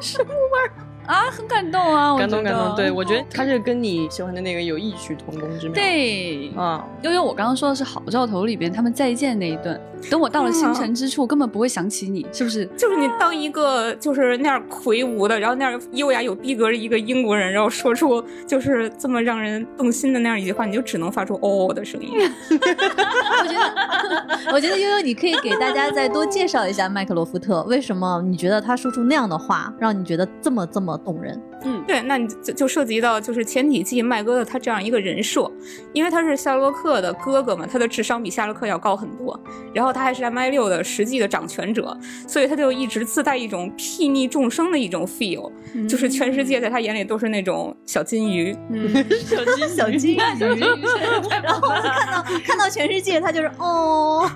什么味儿？啊，很感动啊！感动感动，对我觉得他是跟你喜欢的那个有异曲同工之妙。对啊，悠悠我刚刚说的是《好兆头》里边他们再见那一段，等我到了星辰之处，根本不会想起你，是不是？就是你当一个就是那样魁梧的，然后那样优雅有逼格的一个英国人，然后说出就是这么让人动心的那样一句话，你就只能发出哦的声音。我觉得，我觉得悠悠，你可以给大家再多介绍一下麦克罗夫特，为什么你觉得他说出那样的话，让你觉得这么这么动人？嗯，对，那你就就涉及到就是前几季麦哥的他这样一个人设，因为他是夏洛克的哥哥嘛，他的智商比夏洛克要高很多，然后他还是 MI 六的实际的掌权者，所以他就一直自带一种睥睨众生的一种 feel，、就是全世界在他眼里都是那种小金鱼。嗯，小 金小金鱼，然后看到看到全世界，他就是哦，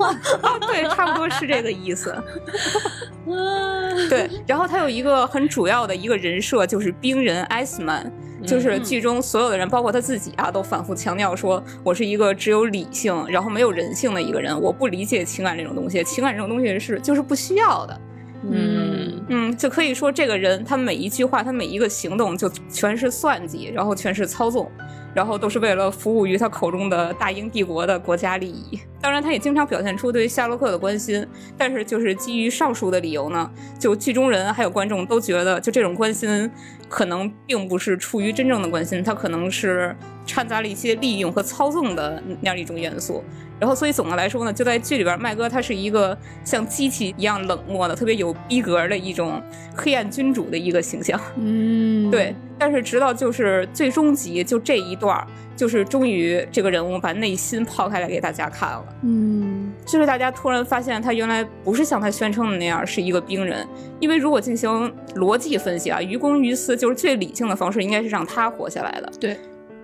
对，差不多是这个意思。对，然后他有一个很主要的一个人设，就是冰人艾斯曼，就是剧中所有的人，包括他自己啊，都反复强调说，我是一个只有理性，然后没有人性的一个人，我不理解情感这种东西，情感这种东西是就是不需要的。嗯嗯，就可以说这个人他每一句话，他每一个行动就全是算计，然后全是操纵，然后都是为了服务于他口中的大英帝国的国家利益。当然，他也经常表现出对夏洛克的关心，但是就是基于上述的理由呢，就剧中人还有观众都觉得，就这种关心可能并不是出于真正的关心，他可能是掺杂了一些利用和操纵的那样一种元素。然后，所以总的来说呢，就在剧里边，麦哥他是一个像机器一样冷漠的、特别有逼格的一种黑暗君主的一个形象。嗯，对，但是直到就是最终集，就这一段儿，就是终于这个人物把内心抛开来给大家看了。嗯，就是大家突然发现他原来不是像他宣称的那样是一个冰人，因为如果进行逻辑分析啊，于公于私，就是最理性的方式应该是让他活下来的。对。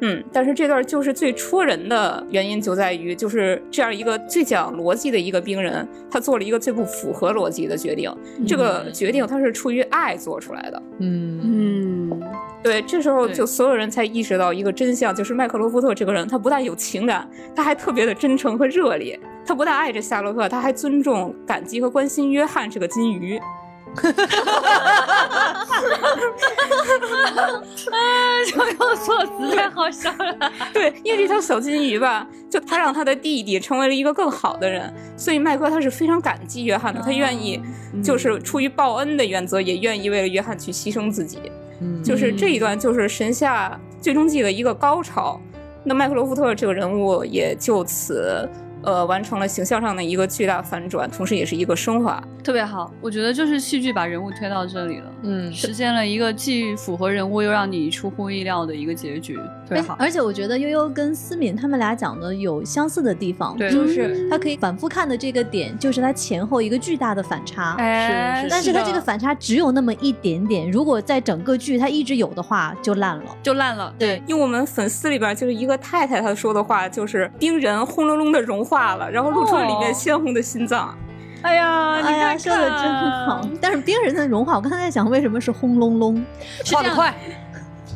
嗯，但是这段就是最戳人的原因就在于，就是这样一个最讲逻辑的一个冰人，他做了一个最不符合逻辑的决定。这个决定他是出于爱做出来的。嗯嗯，对，这时候就所有人才意识到一个真相，就是麦克罗夫特这个人，他不但有情感，他还特别的真诚和热烈。他不但爱着夏洛克，他还尊重、感激和关心约翰这个金鱼。就用措辞太好笑了。对，因为这条小金鱼吧，就他让他的弟弟成为了一个更好的人，所以麦克他是非常感激约翰的，他愿意就是出于报恩的原则，也愿意为了约翰去牺牲自己。嗯就是这一段就是神下最终季的一个高潮。那麦克罗夫特这个人物也就此呃完成了形象上的一个巨大反转，同时也是一个升华。特别好，我觉得就是戏剧把人物推到这里了，嗯实现了一个既符合人物又让你出乎意料的一个结局，特别好。而且我觉得悠悠跟思敏他们俩讲的有相似的地方，就是他可以反复看的这个点，就是他前后一个巨大的反差。哎，但是他这个反差只有那么一点点，如果在整个剧他一直有的话，就烂了。就烂了。对，因为我们粉丝里边就是一个太太，她说的话就是冰人轰隆隆的融化了，然后露出了里面鲜红的心脏。哎呀，你哎呀，看说的真好。但是冰人的融化，我刚才在想为什么是轰隆隆？是这样的，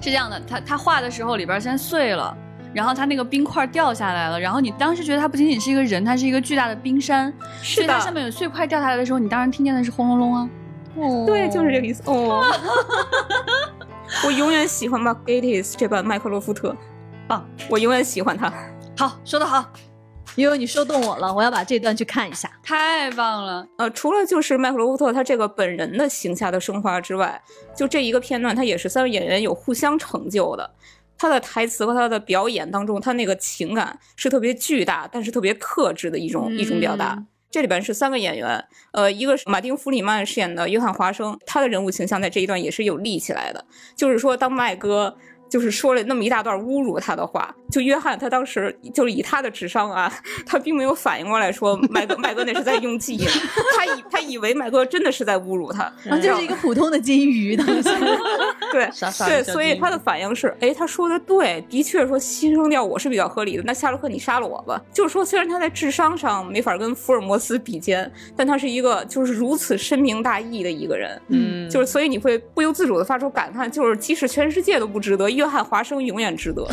是这样的，他他画的时候里边先碎了。然后他那个冰块掉下来了，然后你当时觉得它不仅仅是一个人，它是一个巨大的冰山，所以它上面有碎块掉下来的时候，你当然听见的是轰隆隆啊。哦对，就是这个意思。哦，我永远喜欢 Mark Gatiss 这版麦克洛夫特，棒，我永远喜欢他。好，说得好，悠悠，你说动我了，我要把这段去看一下。太棒了。呃，除了就是麦克罗夫特他这个本人的形象的升华之外，就这一个片段，他也是三位演员有互相成就的。他的台词和他的表演当中，他那个情感是特别巨大，但是特别克制的一种、一种表达。这里边是三个演员，呃，一个是马丁·弗里曼饰演的约翰·华生，他的人物形象在这一段也是有立起来的。就是说，当麦哥就是说了那么一大段侮辱他的话，就约翰他当时就是以他的智商啊，他并没有反应过来说麦哥 麦哥那是在用计，他以他以为麦哥真的是在侮辱他，然后，就是一个普通的金鱼，当时对傻傻对，所以他的反应是，哎，他说的对，的确说牺牲掉我是比较合理的。那夏洛克，你杀了我吧。就是说，虽然他在智商上没法跟福尔摩斯比肩，但他是一个就是如此深明大义的一个人。嗯就是所以你会不由自主的发出感叹，就是即使全世界都不值得，约翰华生永远值得。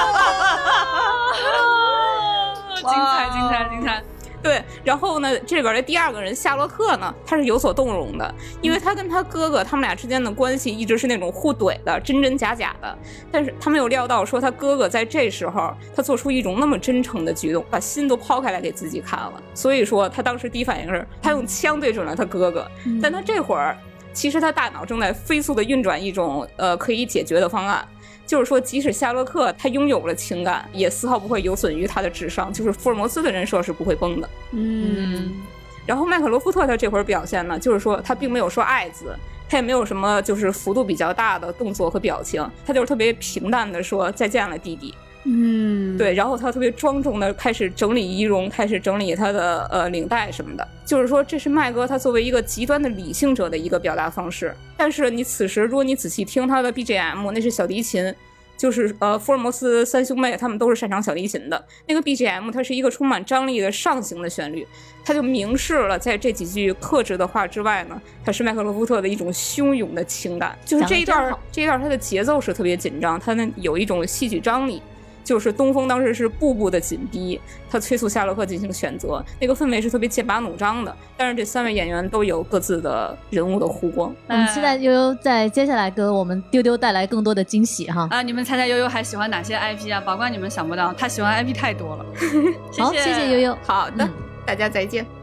精彩精彩精彩！对，然后呢，这里边的第二个人夏洛克呢，他是有所动容的，因为他跟他哥哥他们俩之间的关系一直是那种互怼的，真真假假的。但是他没有料到，说他哥哥在这时候，他做出一种那么真诚的举动，把心都抛开来给自己看了。所以说，他当时第一反应是，他用枪对准了他哥哥。但他这会儿，其实他大脑正在飞速的运转一种呃可以解决的方案。就是说，即使夏洛克他拥有了情感，也丝毫不会有损于他的智商。就是福尔摩斯的人设是不会崩的。嗯，然后麦克罗夫特他这会儿表现呢，就是说他并没有说爱字，他也没有什么就是幅度比较大的动作和表情，他就是特别平淡的说再见了，弟弟。嗯，对，然后他特别庄重的开始整理仪容，开始整理他的呃领带什么的。就是说，这是麦哥他作为一个极端的理性者的一个表达方式。但是你此时，如果你仔细听他的 BGM，那是小提琴，就是呃福尔摩斯三兄妹他们都是擅长小提琴的。那个 BGM 它是一个充满张力的上行的旋律，它就明示了在这几句克制的话之外呢，它是麦克罗夫特的一种汹涌的情感。就是这一段这一段它的节奏是特别紧张，它那有一种戏剧张力。就是东风当时是步步的紧逼，他催促夏洛克进行选择，那个氛围是特别剑拔弩张的。但是这三位演员都有各自的人物的弧光。我们期待悠悠在接下来给我们丢丢带来更多的惊喜哈！啊，你们猜猜悠悠还喜欢哪些 IP 啊？保管你们想不到，他喜欢 IP 太多了。好，谢谢悠悠。好的，大家再见。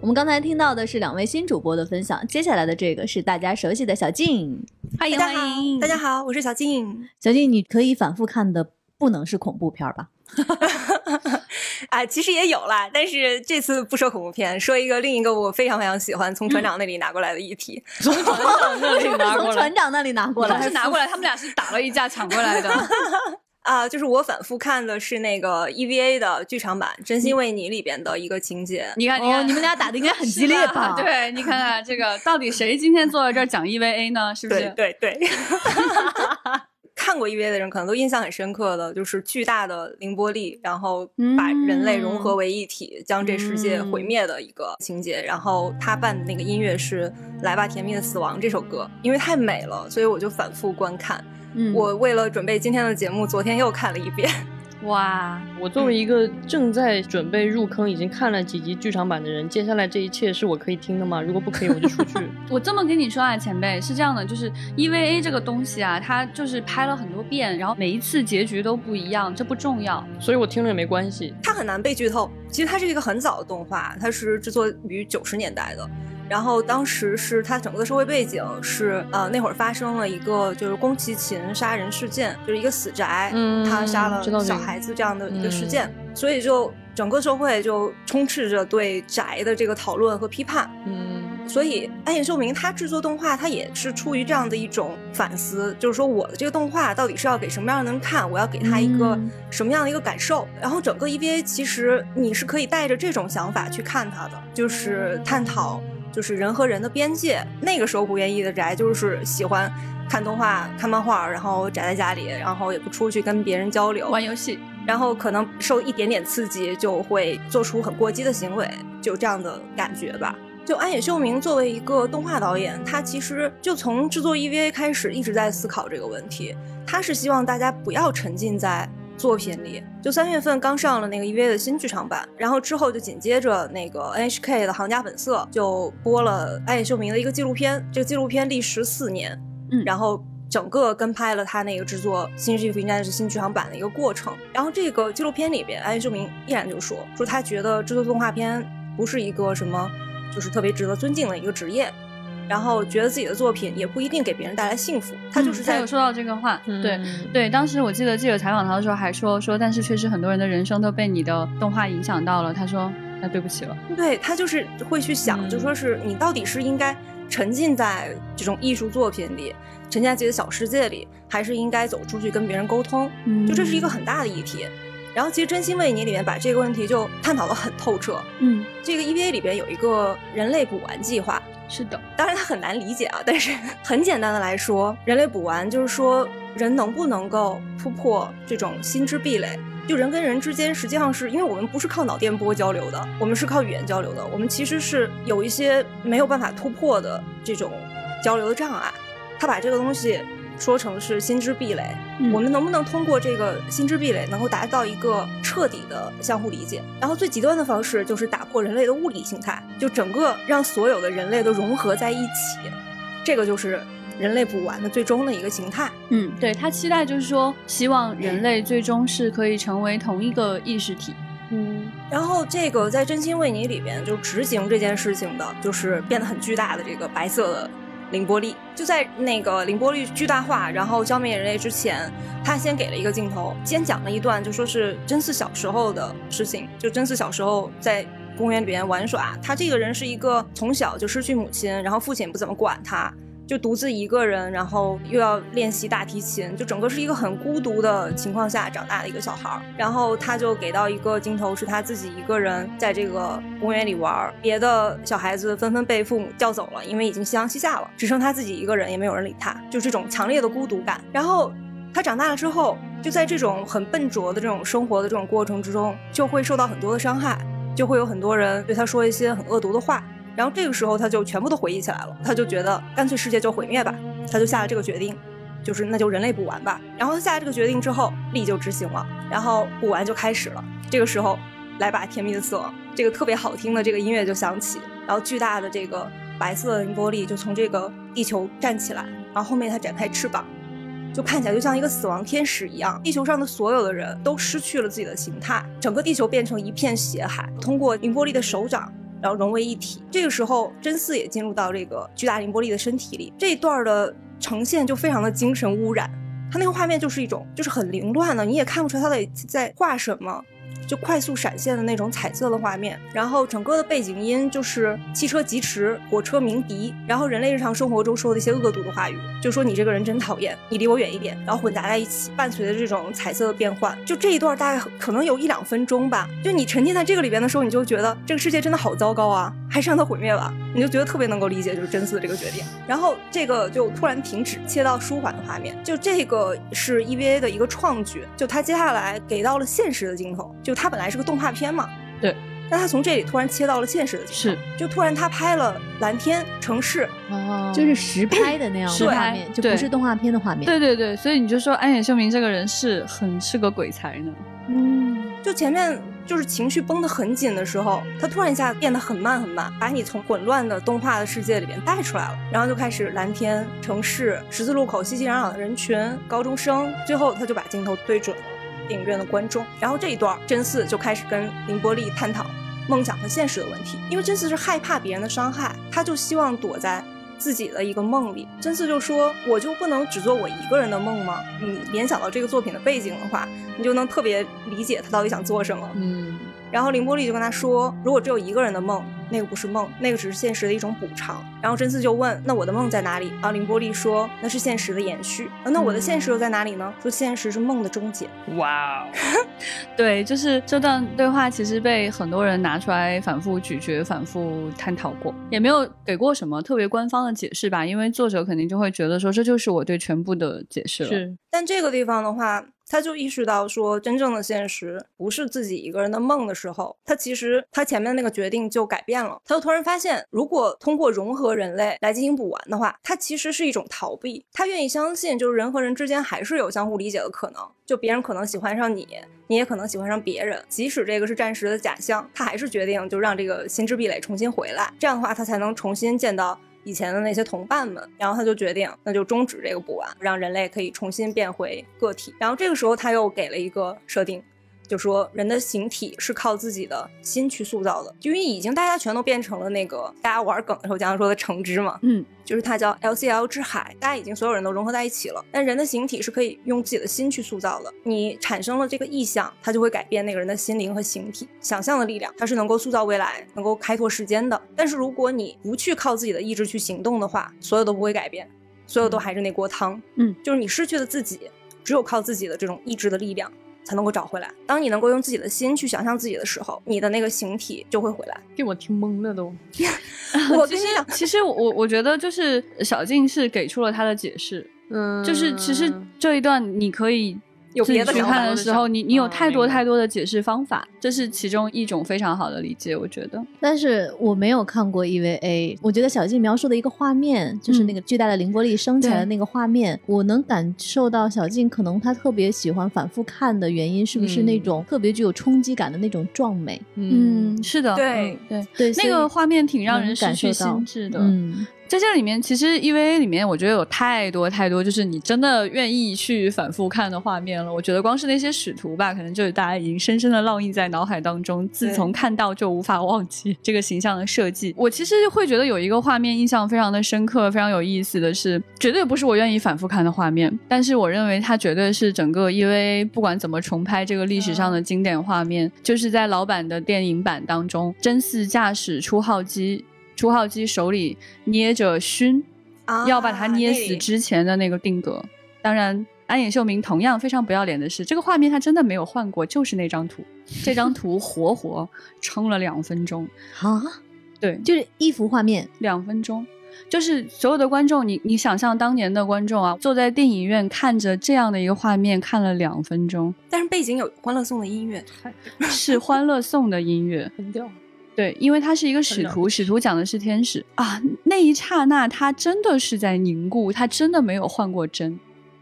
我们刚才听到的是两位新主播的分享，接下来的这个是大家熟悉的小静，欢迎欢迎，大家好，我是小静。小静，你可以反复看的不能是恐怖片吧？啊，其实也有啦，但是这次不说恐怖片，说一个另一个我非常非常喜欢从船长那里拿过来的议题。从船长那里拿过来，从船长那里拿过来，是拿过来，他们俩是打了一架抢过来的。啊，就是我反复看的是那个 EVA 的剧场版《真心为你》里边的一个情节。你看，你看，你们俩打的应该很激烈吧？对，你看看这个，到底谁今天坐在这儿讲 EVA 呢？是不是？对对对。看过 EVA 的人可能都印象很深刻的，就是巨大的凌波丽，然后把人类融合为一体，将这世界毁灭的一个情节。然后他伴的那个音乐是《来吧，甜蜜的死亡》这首歌，因为太美了，所以我就反复观看。我为了准备今天的节目，昨天又看了一遍。哇！我作为一个正在准备入坑、已经看了几集剧场版的人，接下来这一切是我可以听的吗？如果不可以，我就出去。我这么跟你说啊，前辈是这样的，就是 EVA 这个东西啊，它就是拍了很多遍，然后每一次结局都不一样，这不重要。所以我听了也没关系。它很难被剧透。其实它是一个很早的动画，它是制作于九十年代的。然后当时是他整个的社会背景是呃那会儿发生了一个就是宫崎勤杀人事件，就是一个死宅，嗯他杀了小孩子这样的一个事件，所以就整个社会就充斥着对宅的这个讨论和批判。嗯，所以安野秀明他制作动画，他也是出于这样的一种反思，就是说我的这个动画到底是要给什么样的人看，我要给他一个什么样的一个感受。然后整个 EVA 其实你是可以带着这种想法去看它的，就是探讨。就是人和人的边界。那个时候不愿意的宅，就是喜欢看动画、看漫画，然后宅在家里，然后也不出去跟别人交流，玩游戏，然后可能受一点点刺激就会做出很过激的行为，就这样的感觉吧。就安野秀明作为一个动画导演，他其实就从制作 EVA 开始一直在思考这个问题。他是希望大家不要沉浸在。作品里，就三月份刚上了那个 EVA 的新剧场版，然后之后就紧接着那个 NHK 的《行家本色》就播了安野秀明的一个纪录片，这个纪录片历时四年，嗯，然后整个跟拍了他那个制作《新世纪福音战士》新剧场版的一个过程。然后这个纪录片里边，安野秀明依然就说说他觉得制作动画片不是一个什么就是特别值得尊敬的一个职业。然后觉得自己的作品也不一定给别人带来幸福，他就是在有说到这个话，对对。当时我记得记者采访他的时候还说说，但是确实很多人的人生都被你的动画影响到了。他说那对不起了。对他就是会去想，就说是你到底是应该沉浸在这种艺术作品里，沉浸在自己的小世界里，还是应该走出去跟别人沟通？就这是一个很大的议题。然后其实《真心为你》里面把这个问题就探讨的很透彻。嗯，这个 EVA 里边有一个人类补完计划。是的，当然它很难理解啊，但是 很简单的来说，人类补完就是说人能不能够突破这种心之壁垒？就人跟人之间，实际上是因为我们不是靠脑电波交流的，我们是靠语言交流的，我们其实是有一些没有办法突破的这种交流的障碍。他把这个东西说成是心之壁垒。嗯我们能不能通过这个心之壁垒，能够达到一个彻底的相互理解？然后最极端的方式就是打破人类的物理形态，就整个让所有的人类都融合在一起，这个就是人类补完的最终的一个形态。嗯，对他期待就是说，希望人类最终是可以成为同一个意识体。嗯，然后这个在真心为你里边就执行这件事情的，就是变得很巨大的这个白色的凌波丽。就在那个凌波丽巨大化，然后消灭人类之前，他先给了一个镜头，先讲了一段，就说是真嗣小时候的事情。就真嗣小时候在公园里边玩耍，他这个人是一个从小就失去母亲，然后父亲不怎么管他。就独自一个人，然后又要练习大提琴，就整个是一个很孤独的情况下长大的一个小孩儿。然后他就给到一个镜头，是他自己一个人在这个公园里玩，别的小孩子纷纷被父母叫走了，因为已经夕阳西下了，只剩他自己一个人，也没有人理他，就这种强烈的孤独感。然后他长大了之后，就在这种很笨拙的这种生活的这种过程之中，就会受到很多的伤害，就会有很多人对他说一些很恶毒的话。然后这个时候他就全部都回忆起来了，他就觉得干脆世界就毁灭吧，他就下了这个决定，就是那就人类补完吧。然后他下了这个决定之后，力就执行了，然后补完就开始了。这个时候来把甜蜜的死亡，这个特别好听的这个音乐就响起，然后巨大的这个白色的凌波丽就从这个地球站起来，然后后面它展开翅膀。就看起来就像一个死亡天使一样，地球上的所有的人都失去了自己的形态，整个地球变成一片血海。通过凌波丽的手掌，然后融为一体。这个时候，真嗣也进入到这个巨大凌波丽的身体里。这一段的呈现就非常的精神污染，他那个画面就是一种就是很凌乱的，你也看不出来他在在画什么。就快速闪现的那种彩色的画面，然后整个的背景音就是汽车疾驰、火车鸣笛，然后人类日常生活中说的一些恶毒的话语，就说你这个人真讨厌，你离我远一点，然后混杂在一起，伴随着这种彩色的变换。就这一段大概可能有一两分钟吧，就你沉浸在这个里边的时候，你就觉得这个世界真的好糟糕啊，还是让它毁灭吧，你就觉得特别能够理解就是真嗣的这个决定。然后这个就突然停止，切到舒缓的画面，就这个是 EVA 的一个创举，就他接下来给到了现实的镜头，就它本来是个动画片嘛，对，但他从这里突然切到了现实的是，就突然他拍了蓝天城市，哦就是实拍的那样的画面，就不是动画片的画面。对对对，所以你就说安野秀明这个人是很是个鬼才呢。嗯，就前面就是情绪绷得很紧的时候，他突然一下变得很慢很慢，把你从混乱的动画的世界里边带出来了，然后就开始蓝天、城市、十字路口熙熙攘攘的人群、高中生，最后他就把镜头对准了电影院的观众，然后这一段真嗣就开始跟凌波丽探讨梦想和现实的问题，因为真嗣是害怕别人的伤害，他就希望躲在。自己的一个梦里，真嗣就说：“我就不能只做我一个人的梦吗？”你联想到这个作品的背景的话，你就能特别理解他到底想做什么。嗯，然后凌波丽就跟他说：“如果只有一个人的梦，那个不是梦，那个只是现实的一种补偿。”然后真嗣就问：“那我的梦在哪里？”然后凌波丽说：“那是现实的延续。啊那我的现实又在哪里呢？说现实是梦的终结。哇哦，对，就是这段对话其实被很多人拿出来反复咀嚼、反复探讨过，也没有给过什么特别官方的解释吧，因为作者肯定就会觉得说这就是我对全部的解释了。是，但这个地方的话，他就意识到说，真正的现实不是自己一个人的梦的时候，他其实他前面那个决定就改变了。他就突然发现，如果通过融合人类来进行补完的话，它其实是一种逃避。他愿意相信，就是人和人之间还是有相互理解的可能。就别人可能喜欢上你，你也可能喜欢上别人，即使这个是暂时的假象，他还是决定就让这个心之壁垒重新回来。这样的话，他才能重新见到。以前的那些同伴们，然后他就决定，那就终止这个补完，让人类可以重新变回个体。然后这个时候他又给了一个设定，就说人的形体是靠自己的心去塑造的，就因为已经大家全都变成了那个大家玩梗的时候经常说的橙汁嘛，嗯，就是它叫 LCL 之海，大家已经所有人都融合在一起了。但人的形体是可以用自己的心去塑造的，你产生了这个意向，它就会改变那个人的心灵和形体。想象的力量，它是能够塑造未来，能够开拓时间的。但是如果你不去靠自己的意志去行动的话，所有都不会改变，所有都还是那锅汤。嗯，就是你失去了自己，只有靠自己的这种意志的力量。才能够找回来。当你能够用自己的心去想象自己的时候，你的那个形体就会回来。给我听懵了都。其实我跟你讲，其实我我觉得就是小静是给出了他的解释，嗯，就是其实这一段你可以有别的想法看的时候，你你有嗯太多太多的解释方法，这是其中一种非常好的理解，我觉得。但是我没有看过 EVA，我觉得小静描述的一个画面，就是那个巨大的凌波丽升起来的那个画面，我能感受到小静可能她特别喜欢反复看的原因，是不是那嗯种特别具有冲击感的那种壮美？嗯，是的，对嗯对，对，那个画面挺让人失去感受到心智的。嗯，在这里面，其实 EVA 里面，我觉得有太多太多，就是你真的愿意去反复看的画面了。我觉得光是那些使徒吧，可能就是大家已经深深的烙印在脑海当中，自从看到就无法忘记这个形象的设计。我其实会觉得有一个画面印象非常的深刻，非常有意思的是，绝对不是我愿意反复看的画面，但是我认为它绝对是整个 EVA 不管怎么重拍这个历史上的经典画面，就是在老版的电影版当中，真嗣驾驶初号机。初号机手里捏着熏，啊要把他捏死之前的那个定格。当然，安野秀明同样非常不要脸的是，这个画面他真的没有换过，就是那张图，这张图活活撑了两分钟。啊，对，就是一幅画面，两分钟。就是所有的观众，你你想象当年的观众啊，坐在电影院看着这样的一个画面，看了两分钟，但是背景有《欢乐颂》的音乐，是《欢乐颂》的音乐，很屌。对，因为他是一个使徒，使徒讲的是天使啊。那一刹那，他真的是在凝固，他真的没有换过针。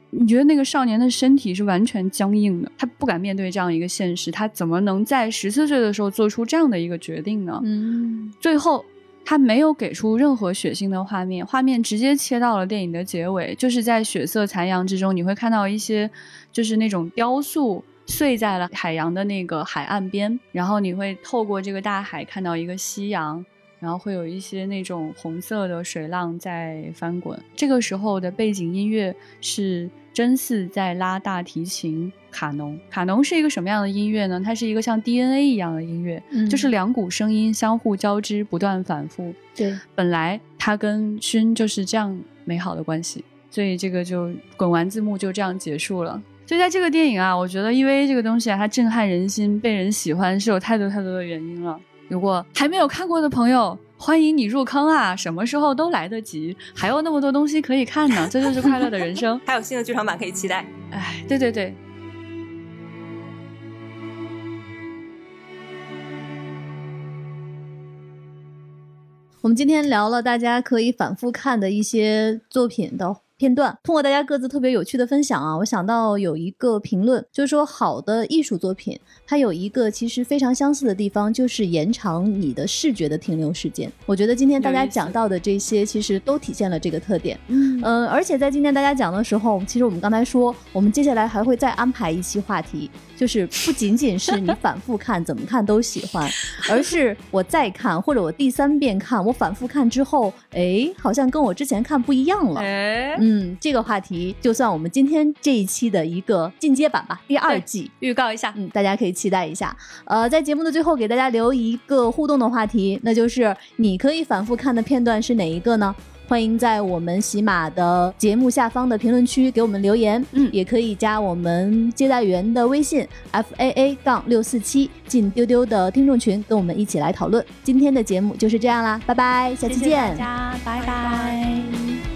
你觉得那个少年的身体是完全僵硬的，他不敢面对这样一个现实，他怎么能在十四岁的时候做出这样的一个决定呢？嗯，最后，他没有给出任何血腥的画面，画面直接切到了电影的结尾，就是在血色残阳之中，你会看到一些就是那种雕塑碎在了海洋的那个海岸边，然后你会透过这个大海看到一个夕阳。然后会有一些那种红色的水浪在翻滚，这个时候的背景音乐是真嗣在拉大提琴卡农。卡农是一个什么样的音乐呢？它是一个像 DNA 一样的音乐，嗯就是两股声音相互交织，不断反复。对，本来他跟勋就是这样美好的关系，所以这个就滚完字幕就这样结束了。所以在这个电影啊，我觉得 EVA 这个东西啊，它震撼人心，被人喜欢是有太多太多的原因了。如果还没有看过的朋友，欢迎你入坑啊！什么时候都来得及，还有那么多东西可以看呢，这就是快乐的人生。还有新的剧场版可以期待。哎，对对对，我们今天聊了大家可以反复看的一些作品的片段，通过大家各自特别有趣的分享啊，我想到有一个评论，就是说好的艺术作品，它有一个其实非常相似的地方，就是延长你的视觉的停留时间。我觉得今天大家讲到的这些，其实都体现了这个特点。嗯嗯，而且在今天大家讲的时候，其实我们刚才说，我们接下来还会再安排一期话题，就是不仅仅是你反复看，怎么看都喜欢，而是我再看或者我第三遍看，我反复看之后，哎，好像跟我之前看不一样了。哎，嗯，这个话题就算我们今天这一期的一个进阶版吧，第二季。预告一下，嗯，大家可以期待一下。呃，在节目的最后给大家留一个互动的话题，那就是你可以反复看的片段是哪一个呢？欢迎在我们喜马的节目下方的评论区给我们留言，嗯也可以加我们接待员的微信 f a a 杠六四七进丢丢的听众群，跟我们一起来讨论。今天的节目就是这样啦，拜拜，下期见。大家，拜拜